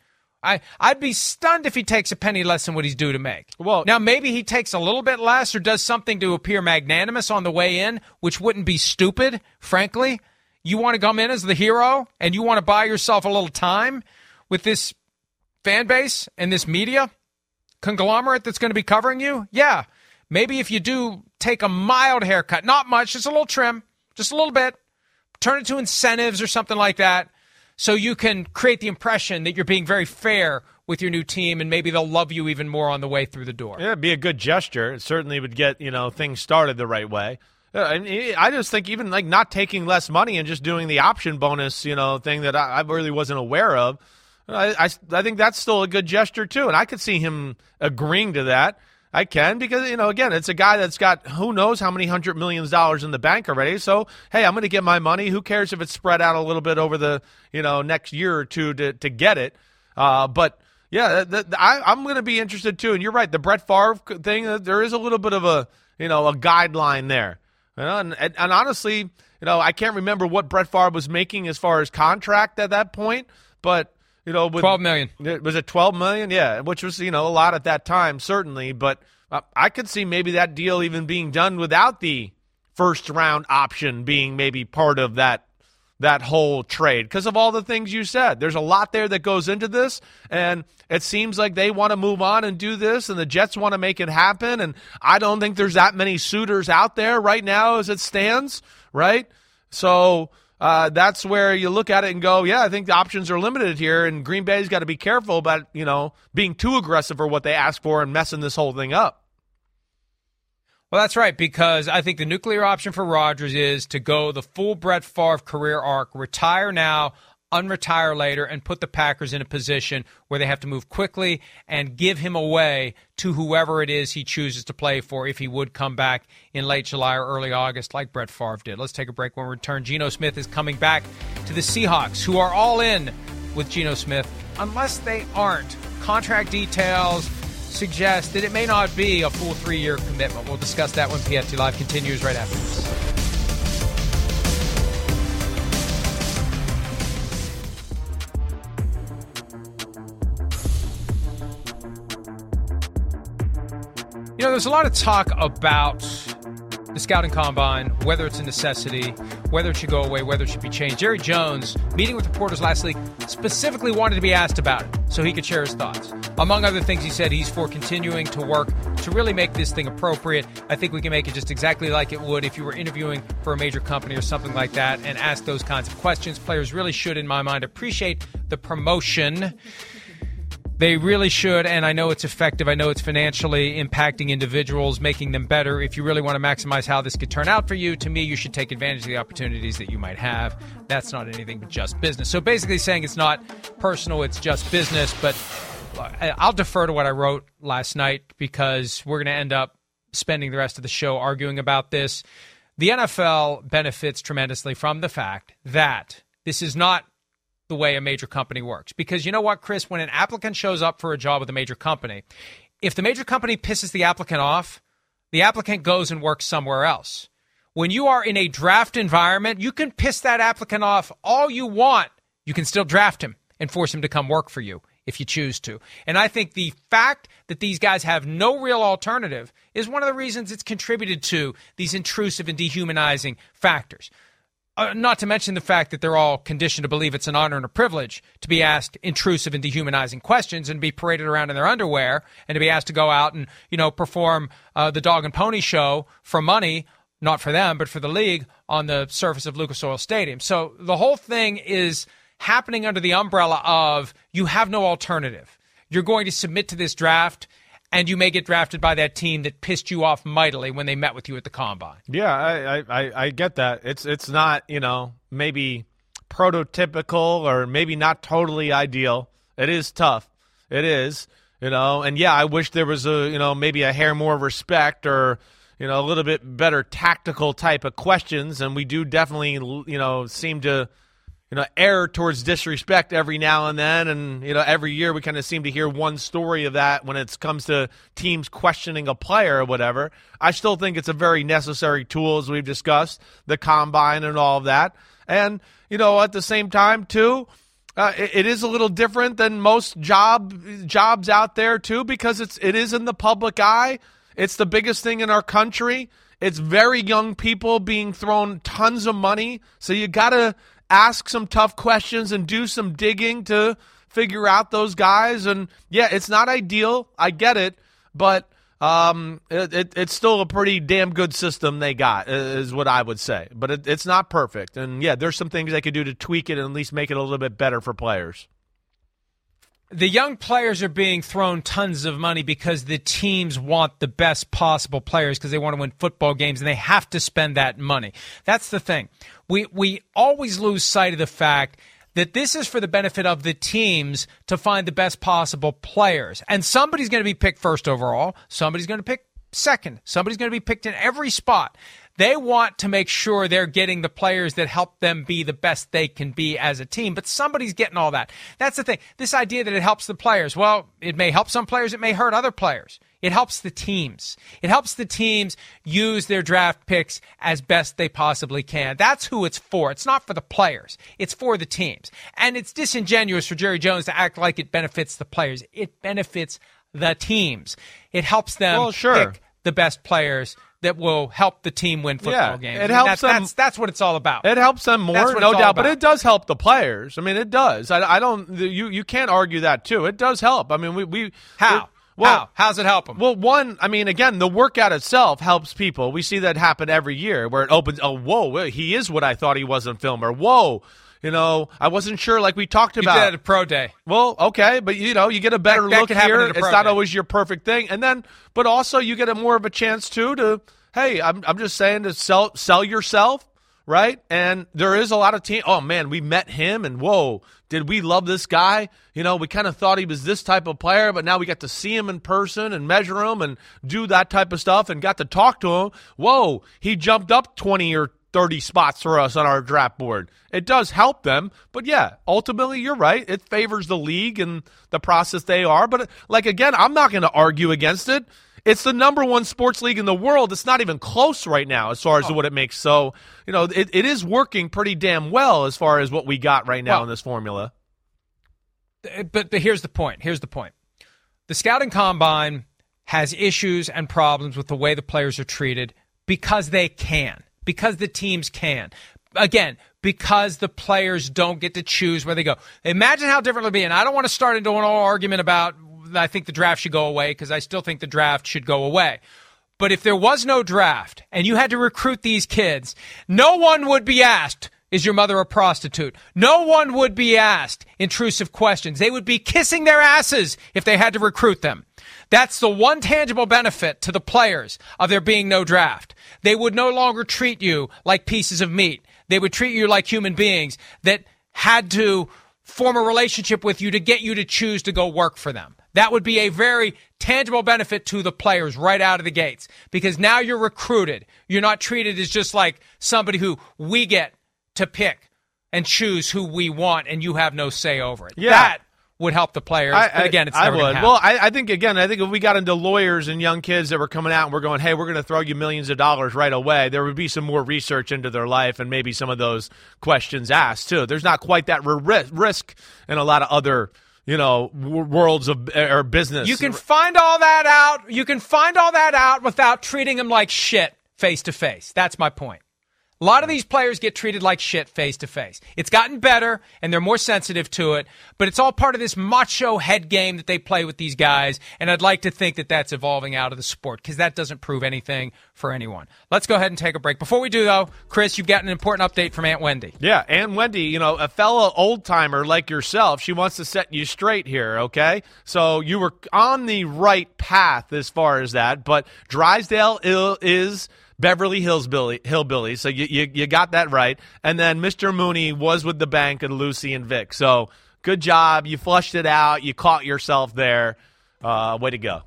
Speaker 2: I I'd be stunned if he takes a penny less than what he's due to make.
Speaker 3: Well-
Speaker 2: now maybe he takes a little bit less or does something to appear magnanimous on the way in, which wouldn't be stupid, frankly. You want to come in as the hero and you want to buy yourself a little time with this fan base and this media conglomerate that's going to be covering you? Yeah. Maybe if you do take a mild haircut, not much, just a little trim, just a little bit, turn it to incentives or something like that, so you can create the impression that you're being very fair with your new team and maybe they'll love you even more on the way through the door.
Speaker 3: Yeah, it'd be a good gesture. It certainly would get you know things started the right way. I just think even like not taking less money and just doing the option bonus, you know, thing that I really wasn't aware of. I, I I think that's still a good gesture too, and I could see him agreeing to that. I can because you know again it's a guy that's got who knows how many hundred millions dollars in the bank already. So hey, I'm going to get my money. Who cares if it's spread out a little bit over the you know next year or two to to get it? Uh, but yeah, th- th- I, I'm going to be interested too. And you're right, the Brett Favre thing. uh, There is a little bit of a you know a guideline there. You know, and, and, and honestly, you know, I can't remember what Brett Favre was making as far as contract at that point, but you know, with,
Speaker 2: 12 million.
Speaker 3: Was it 12 million? Yeah, which was, you know, a lot at that time, certainly. But uh, I could see maybe that deal even being done without the first round option being maybe part of that that whole trade because of all the things you said. There's a lot there that goes into this, and it seems like they want to move on and do this, and the Jets want to make it happen. And I don't think there's that many suitors out there right now as it stands, right? So uh, that's where you look at it and go, yeah, I think the options are limited here, and Green Bay's got to be careful about you know being too aggressive for what they ask for and messing this whole thing up.
Speaker 2: Well, that's right, because I think the nuclear option for Rodgers is to go the full Brett Favre career arc, retire now, unretire later, and put the Packers in a position where they have to move quickly and give him away to whoever it is he chooses to play for if he would come back in late July or early August, like Brett Favre did. Let's take a break when we return. Geno Smith is coming back to the Seahawks, who are all in with Geno Smith, unless they aren't. Contract details suggest that it may not be a full three year commitment. We'll discuss that when PFT Live continues right after this. You know, there's a lot of talk about the scouting combine, whether it's a necessity, whether it should go away, whether it should be changed. Jerry Jones, meeting with reporters last week, specifically wanted to be asked about it so he could share his thoughts. Among other things, he said he's for continuing to work to really make this thing appropriate. I think we can make it just exactly like it would if you were interviewing for a major company or something like that and ask those kinds of questions. Players really should, in my mind, appreciate the promotion. They really should, and I know it's effective. I know it's financially impacting individuals, making them better. If you really want to maximize how this could turn out for you, to me, you should take advantage of the opportunities that you might have. That's not anything but just business. So basically, saying it's not personal, it's just business. But I'll defer to what I wrote last night because we're going to end up spending the rest of the show arguing about this. The NFL benefits tremendously from the fact that this is not the way a major company works. Because you know what, Chris, when an applicant shows up for a job with a major company, if the major company pisses the applicant off, the applicant goes and works somewhere else. When you are in a draft environment, you can piss that applicant off all you want. You can still draft him and force him to come work for you if you choose to. And I think the fact that these guys have no real alternative is one of the reasons it's contributed to these intrusive and dehumanizing factors. Uh, not to mention the fact that they're all conditioned to believe it's an honor and a privilege to be asked intrusive and dehumanizing questions and be paraded around in their underwear and to be asked to go out and you know perform uh, the dog and pony show for money not for them, but for the league on the surface of Lucas Oil Stadium. So the whole thing is happening under the umbrella of you have no alternative. You're going to submit to this draft and you may get drafted by that team that pissed you off mightily when they met with you at the combine.
Speaker 3: Yeah, I, I, I get that. It's it's not you know maybe prototypical or maybe not totally ideal. It is tough. It is you know, and yeah, I wish there was a you know maybe a hair more respect or you know a little bit better tactical type of questions, and we do definitely you know seem to you know, err towards disrespect every now and then. And, you know, every year we kind of seem to hear one story of that when it comes to teams questioning a player or whatever. I still think it's a very necessary tool, as we've discussed, the combine and all of that. And, you know, at the same time, too, uh, it, it is a little different than most job jobs out there, too, because it's it is in the public eye. It's the biggest thing in our country. It's very young people being thrown tons of money. So you got to ask some tough questions and do some digging to figure out those guys. And yeah, it's not ideal. I get it, but um, it, it, it's still a pretty damn good system they got, is what I would say. But it, it's not perfect. And yeah, there's some things they could do to tweak it and at least make it a little bit better for players
Speaker 2: the young players are being thrown tons of money because the teams want the best possible players because they want to win football games and they have to spend that money. That's the thing. We we always lose sight of the fact that this is for the benefit of the teams to find the best possible players. And somebody's going to be picked first overall, somebody's going to pick second, somebody's going to be picked in every spot. They want to make sure they're getting the players that help them be the best they can be as a team, but somebody's getting all that. That's the thing. This idea that it helps the players, well, it may help some players, it may hurt other players. It helps the teams. It helps the teams use their draft picks as best they possibly can. That's who it's for. It's not for the players. It's for the teams. And it's disingenuous for Jerry Jones to act like it benefits the players. It benefits the teams. It helps them
Speaker 3: well, sure.
Speaker 2: pick the best players that will help the team win football
Speaker 3: yeah,
Speaker 2: games.
Speaker 3: It I mean, helps
Speaker 2: that's,
Speaker 3: them.
Speaker 2: That's, that's, what it's all about.
Speaker 3: It helps them more, no doubt. But it does help the players. I mean, it does. I, I, don't. You you can't argue that too. It does help. I mean, we we
Speaker 2: how. Well, How? how's it help them?
Speaker 3: Well, one, I mean, again, the workout itself helps people. We see that happen every year where it opens. Oh, whoa, he is what I thought he was in film. Or whoa, you know, I wasn't sure, like we talked about.
Speaker 2: You did at a pro day.
Speaker 3: Well, okay, but you know, you get a better that, look here. It's not day. always your perfect thing, and then, but also you get a more of a chance too to, hey, I'm, I'm just saying to sell sell yourself, right? And there is a lot of team. Oh man, we met him, and whoa, did we love this guy? You know, we kind of thought he was this type of player, but now we got to see him in person and measure him and do that type of stuff, and got to talk to him. Whoa, he jumped up twenty or 30 spots for us on our draft board. It does help them, but yeah, ultimately you're right. It favors the league and the process they are. But like again, I'm not going to argue against it. It's the number one sports league in the world. It's not even close right now as far as oh. what it makes. So, you know, it, it is working pretty damn well as far as what we got right now well, in this formula.
Speaker 2: Eh, but, but here's the point. Here's the point. The scouting combine has issues and problems with the way the players are treated because they can because the teams can. Again, because the players don't get to choose where they go. Imagine how different it would be. And I don't want to start into an argument about I think the draft should go away because I still think the draft should go away. But if there was no draft and you had to recruit these kids, no one would be asked, is your mother a prostitute? No one would be asked intrusive questions. They would be kissing their asses if they had to recruit them. That's the one tangible benefit to the players of there being no draft. They would no longer treat you like pieces of meat. They would treat you like human beings that had to form a relationship with you to get you to choose to go work for them. That would be a very tangible benefit to the players right out of the gates because now you're recruited. You're not treated as just like somebody who we get to pick and choose who we want and you have no say over it.
Speaker 3: Yeah.
Speaker 2: That would help the players. I, but again, it's I,
Speaker 3: I would. Well, I, I, think again, I think if we got into lawyers and young kids that were coming out and we're going, hey, we're going to throw you millions of dollars right away, there would be some more research into their life and maybe some of those questions asked too. There's not quite that risk in a lot of other you know worlds of eh, or business.
Speaker 2: You can find all that out. You can find all that out without treating them like shit face to face. That's my point. A lot of these players get treated like shit face to face. It's gotten better and they're more sensitive to it, but it's all part of this macho head game that they play with these guys. And I'd like to think that that's evolving out of the sport because that doesn't prove anything for anyone. Let's go ahead and take a break. Before we do, though, Chris, you've got an important update from Aunt Wendy.
Speaker 3: Yeah, Aunt Wendy, you know, a fellow old timer like yourself, she wants to set you straight here, okay? So you were on the right path as far as that, but Drysdale is Beverly Hills Billy, Hillbilly. So you, you, you got that right. And then Mr. Mooney was with the bank and Lucy and Vic. So good job. You flushed it out. You caught yourself there. Uh, way to go.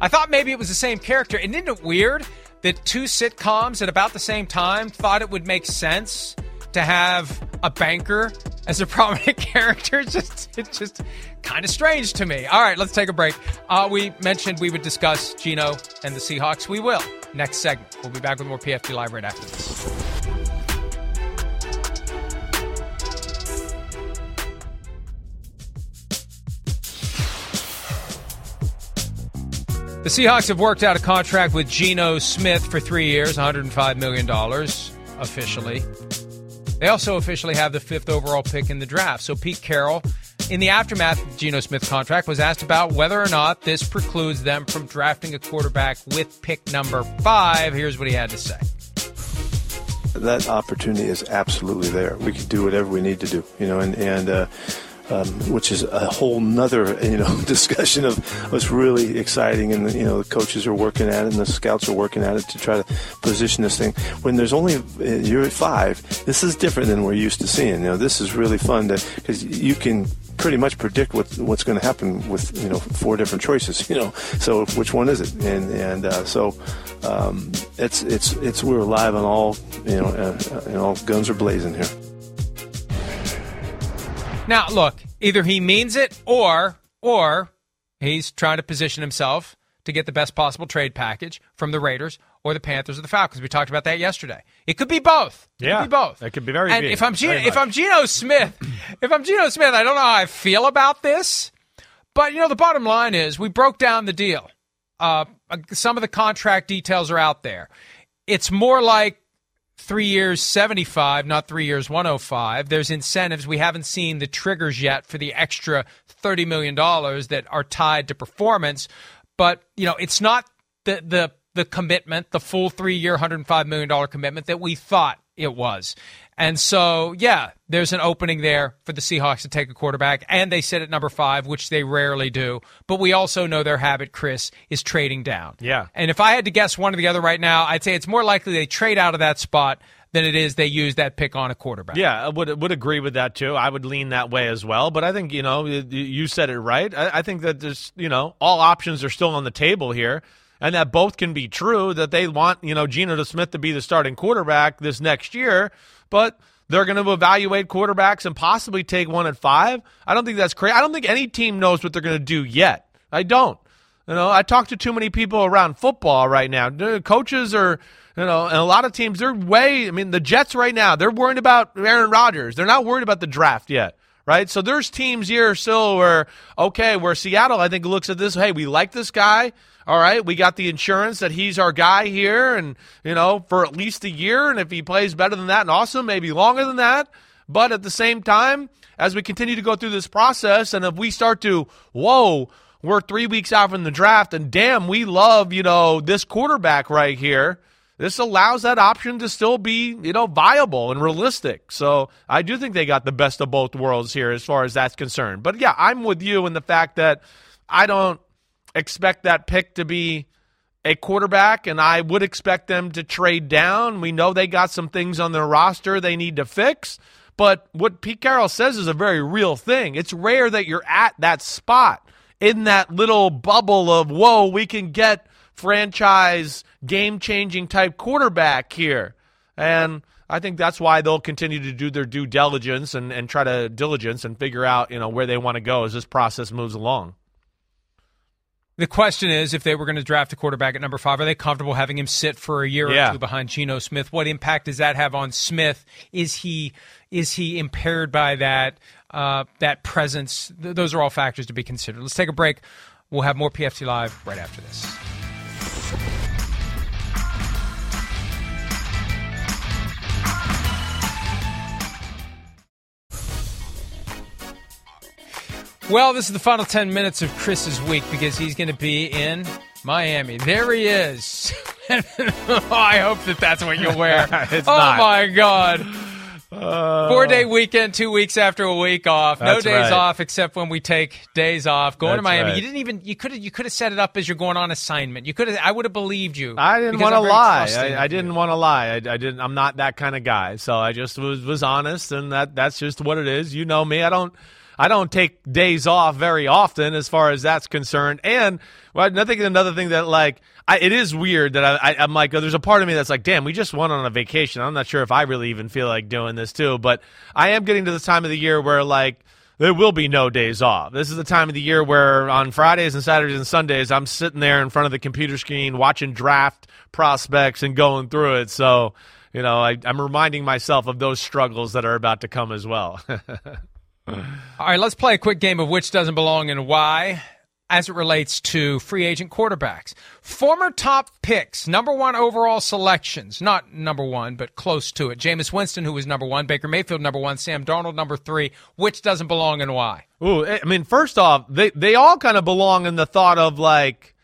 Speaker 2: I thought maybe it was the same character. And isn't it weird that two sitcoms at about the same time thought it would make sense to have a banker as a prominent character. It's just, it's just kind of strange to me. All right, let's take a break. Uh, we mentioned we would discuss Geno and the Seahawks. We will next segment. We'll be back with more PFT Live right after this. The Seahawks have worked out a contract with Geno Smith for three years, $105 million officially. They also officially have the fifth overall pick in the draft. So Pete Carroll, in the aftermath of Geno Smith's contract, was asked about whether or not this precludes them from drafting a quarterback with pick number five. Here's what he had to say.
Speaker 4: That opportunity is absolutely there. We can do whatever we need to do, you know, and and uh, um, which is a whole nother you know discussion of what's really exciting and you know the coaches are working at it and the scouts are working at it to try to position this thing. When there's only uh, you're at five this is different than we're used to seeing. You know this is really fun because you can pretty much predict what what's going to happen with you know four different choices you know. So which one is it? And and uh, so um, it's it's it's we're live on all you know uh, and all guns are blazing here
Speaker 2: now, look, either he means it or or he's trying to position himself to get the best possible trade package from the Raiders or the Panthers or the Falcons. We talked about that yesterday. It could be both. It
Speaker 3: yeah,
Speaker 2: could be both.
Speaker 3: It could be very.
Speaker 2: And
Speaker 3: big,
Speaker 2: if I'm Geno, if I'm Geno Smith, if I'm Geno Smith, I don't know how I feel about this. But you know, the bottom line is we broke down the deal. Uh, some of the contract details are out there. It's more like three years 75 not three years 105 there's incentives. We haven't seen the triggers yet for the extra $30 million that are tied to performance. But you know it's not the the the commitment the full three year $105 million commitment that we thought it was and so, yeah, there's an opening there for the Seahawks to take a quarterback, and they sit at number five, which they rarely do. But we also know their habit, Chris, is trading down.
Speaker 3: Yeah.
Speaker 2: And if I had to guess one or the other right now, I'd say it's more likely they trade out of that spot than it is they use that pick on a quarterback.
Speaker 3: Yeah, I would would agree with that too. I would lean that way as well. But I think you know you said it right. I, I think that there's you know all options are still on the table here and that both can be true that they want, you know, Geno Smith to be the starting quarterback this next year but they're going to evaluate quarterbacks and possibly take one at five. I don't think that's crazy. I don't think any team knows what they're going to do yet. I don't. You know, I talk to too many people around football right now. Coaches are, you know, and a lot of teams, they're way, I mean, the Jets right now, they're worried about Aaron Rodgers. They're not worried about the draft yet right? So there's teams here still where, okay, where Seattle, I think, looks at this, hey, we like this guy. All right, we got the insurance that he's our guy here, and, you know, for at least a year. And if he plays better than that and awesome, maybe longer than that. But at the same time, as we continue to go through this process, and if we start to, whoa, we're three weeks out from the draft, and damn, we love, you know, this quarterback right here this allows that option to still be, you know, viable and realistic. So I do think they got the best of both worlds here as far as that's concerned. But yeah, I'm with you in the fact that I don't expect that pick to be a quarterback, and I would expect them to trade down. We know they got some things on their roster they need to fix. But what Pete Carroll says is a very real thing. It's rare that you're at that spot in that little bubble of, whoa, we can get franchise game changing type quarterback here. And I think that's why they'll continue to do their due diligence and, and try to diligence and figure out, you know, where they want to go as this process moves along.
Speaker 2: The question is, if they were going to draft a quarterback at number five, are they comfortable having him sit for a year
Speaker 3: yeah.
Speaker 2: or two behind Geno Smith? What impact does that have on Smith? Is he is he impaired by that uh, that presence? Th- those are all factors to be considered. Let's take a break. We'll have more PFT Live right after this. Well, this is the final 10 minutes of Chris's week because he's going to be in Miami. There he is. oh, I hope that that's what you'll wear.
Speaker 3: It's
Speaker 2: oh,
Speaker 3: not.
Speaker 2: my God. Uh, Four day weekend, two weeks after a week off. No days
Speaker 3: right.
Speaker 2: off except when we take days off. Going to Miami.
Speaker 3: right.
Speaker 2: You didn't even you could have you could have set it up as you're going on assignment. You could have I would have believed you.
Speaker 3: I didn't want to lie. I, I didn't want to lie. I, I didn't. I'm not that kind of guy. So I just was was honest, and that that's just what it is. You know me. I don't. I don't take days off very often, as far as that's concerned. And well, I think another thing that like I, it is weird that I, I, I'm like, oh, there's a part of me that's like, damn, we just went on a vacation. I'm not sure if I really even feel like doing this too. But I am getting to the time of the year where like there will be no days off. This is the time of the year where on Fridays and Saturdays and Sundays, I'm sitting there in front of the computer screen watching draft prospects and going through it. So, you know, I, I'm reminding myself of those struggles that are about to come as well.
Speaker 2: All right, let's play a quick game of which doesn't belong and why as it relates to free agent quarterbacks. Former top picks, number one overall selections, not number one, but close to it. Jameis Winston, who was number one, Baker Mayfield, number one, Sam Darnold, number three. Which doesn't belong and why?
Speaker 3: Ooh, I mean, first off, they they all kind of belong in the thought of like,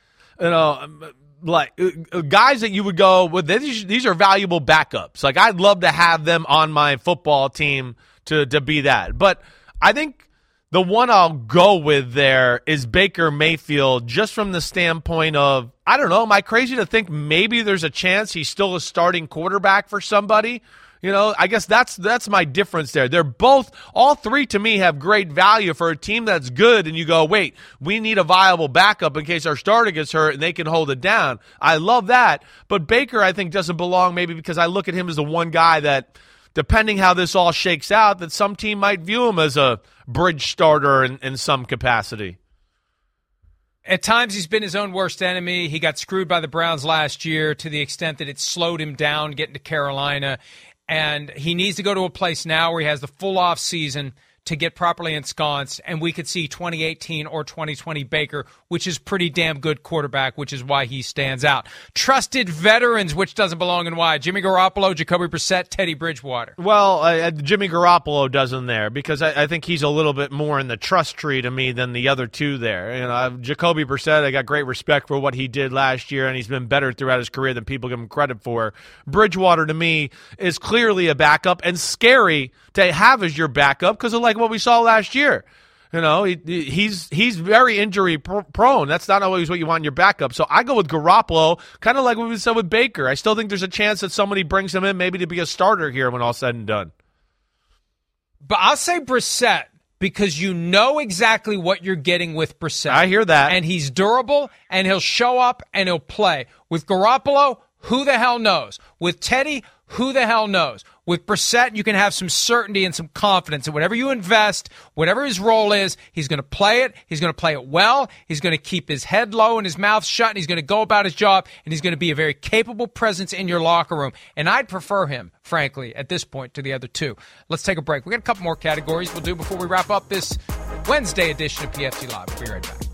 Speaker 3: you know, um, like uh, uh, guys that you would go with. These these are valuable backups. Like I'd love to have them on my football team to to be that. But I think the one I'll go with there is Baker Mayfield, just from the standpoint of I don't know. Am I crazy to think maybe there's a chance he's still a starting quarterback for somebody? You know, I guess that's that's my difference there. They're both all three to me have great value for a team that's good and you go, "Wait, we need a viable backup in case our starter gets hurt and they can hold it down." I love that. But Baker I think doesn't belong maybe because I look at him as the one guy that depending how this all shakes out that some team might view him as a bridge starter in, in some capacity.
Speaker 2: At times, he's been his own worst enemy. He got screwed by the Browns last year to the extent that it slowed him down getting to Carolina. And he needs to go to a place now where he has the full off season to get properly ensconced. And we could see 2018 or 2020 Baker, which is pretty damn good quarterback, which is why he stands out. Trusted veterans, which doesn't belong and why. Jimmy Garoppolo, Jacoby Brissett, Teddy Bridgewater.
Speaker 3: Well, uh, Jimmy Garoppolo doesn't there because I, I think he's a little bit more in the trust tree to me than the other two there. You know, I've- Jacoby Brissett, I got great respect for what he did last year, and he's been better throughout his career than people give him credit for. Bridgewater to me is clearly a backup and scary to have as your backup because of like what we saw last year. You know, he, he's he's very injury pr- prone. That's not always what you want in your backup. So I go with Garoppolo, kind of like what we said with Baker. I still think there's a chance that somebody brings him in, maybe to be a starter here when all's said and done.
Speaker 2: But I'll say Brissett because you know exactly what you're getting with Brissett.
Speaker 3: I hear that.
Speaker 2: And he's durable and he'll show up and he'll play. With Garoppolo, who the hell knows? With Teddy, who the hell knows? With Brissett, you can have some certainty and some confidence that whatever you invest, whatever his role is, he's going to play it. He's going to play it well. He's going to keep his head low and his mouth shut, and he's going to go about his job, and he's going to be a very capable presence in your locker room. And I'd prefer him, frankly, at this point to the other two. Let's take a break. We got a couple more categories we'll do before we wrap up this Wednesday edition of PFT Live. We'll be right back.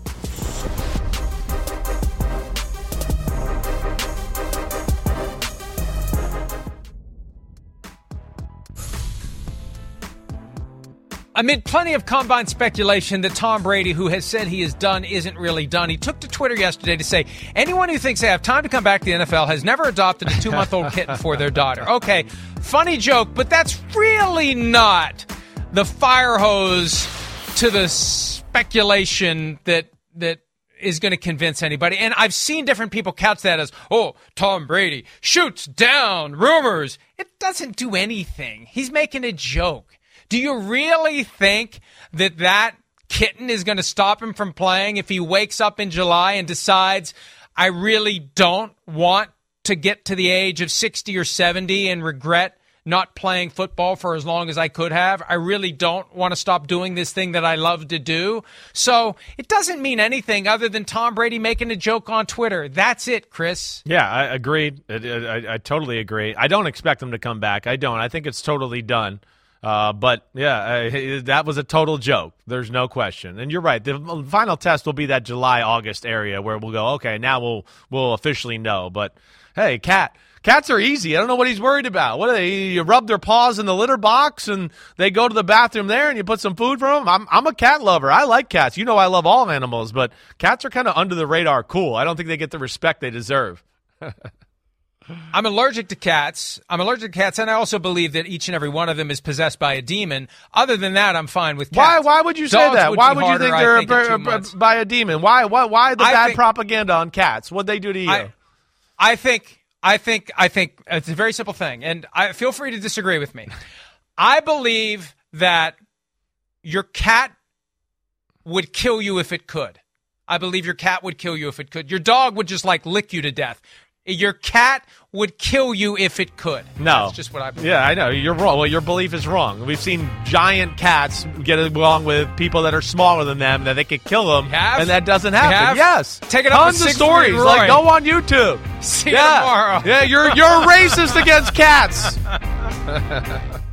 Speaker 2: Amid plenty of combine speculation that Tom Brady, who has said he is done, isn't really done, he took to Twitter yesterday to say anyone who thinks they have time to come back to the NFL has never adopted a two month old kitten for their daughter. Okay, funny joke, but that's really not the fire hose to the speculation that that is going to convince anybody. And I've seen different people couch that as, oh, Tom Brady shoots down rumors. It doesn't do anything. He's making a joke. Do you really think that that kitten is going to stop him from playing if he wakes up in July and decides, I really don't want to get to the age of 60 or 70 and regret not playing football for as long as I could have. I really don't want to stop doing this thing that I love to do. So it doesn't mean anything other than Tom Brady making a joke on Twitter. That's it, Chris.
Speaker 3: Yeah, I agreed. I, I, I totally agree. I don't expect him to come back. I don't. I think it's totally done. Uh, but yeah, I, that was a total joke. There's no question. And you're right. The final test will be that July August area where we'll go. Okay, now we'll we'll officially know. But hey, Cat Cats are easy. I don't know what he's worried about. What are they? You rub their paws in the litter box and they go to the bathroom there and you put some food for them. I'm, I'm a cat lover. I like cats. You know, I love all animals, but cats are kind of under the radar cool. I don't think they get the respect they deserve.
Speaker 2: I'm allergic to cats. I'm allergic to cats, and I also believe that each and every one of them is possessed by a demon. Other than that, I'm fine with cats.
Speaker 3: Why? Why would you say
Speaker 2: Dogs
Speaker 3: that?
Speaker 2: would
Speaker 3: why would you think they're
Speaker 2: think, in two
Speaker 3: b- by a demon? Why? Why? Why the
Speaker 2: I
Speaker 3: bad
Speaker 2: think-
Speaker 3: propaganda on cats? What'd they do to you?
Speaker 2: I, I think, I think, I think it's a very simple thing, and I feel free to disagree with me. I believe that your cat would kill you if it could. I believe your cat would kill you if it could. Your dog would just like lick you to death. Your cat would kill you if it could.
Speaker 3: No,
Speaker 2: That's just what I believe.
Speaker 3: Yeah, I know you're wrong. Well, your belief is wrong. We've seen giant cats get along with people that are smaller than them that they could kill them, and that doesn't happen. Yes,
Speaker 2: Take it up
Speaker 3: tons
Speaker 2: with
Speaker 3: of stories. Like go on YouTube.
Speaker 2: See you
Speaker 3: yeah,
Speaker 2: tomorrow.
Speaker 3: yeah, you're you're racist against cats.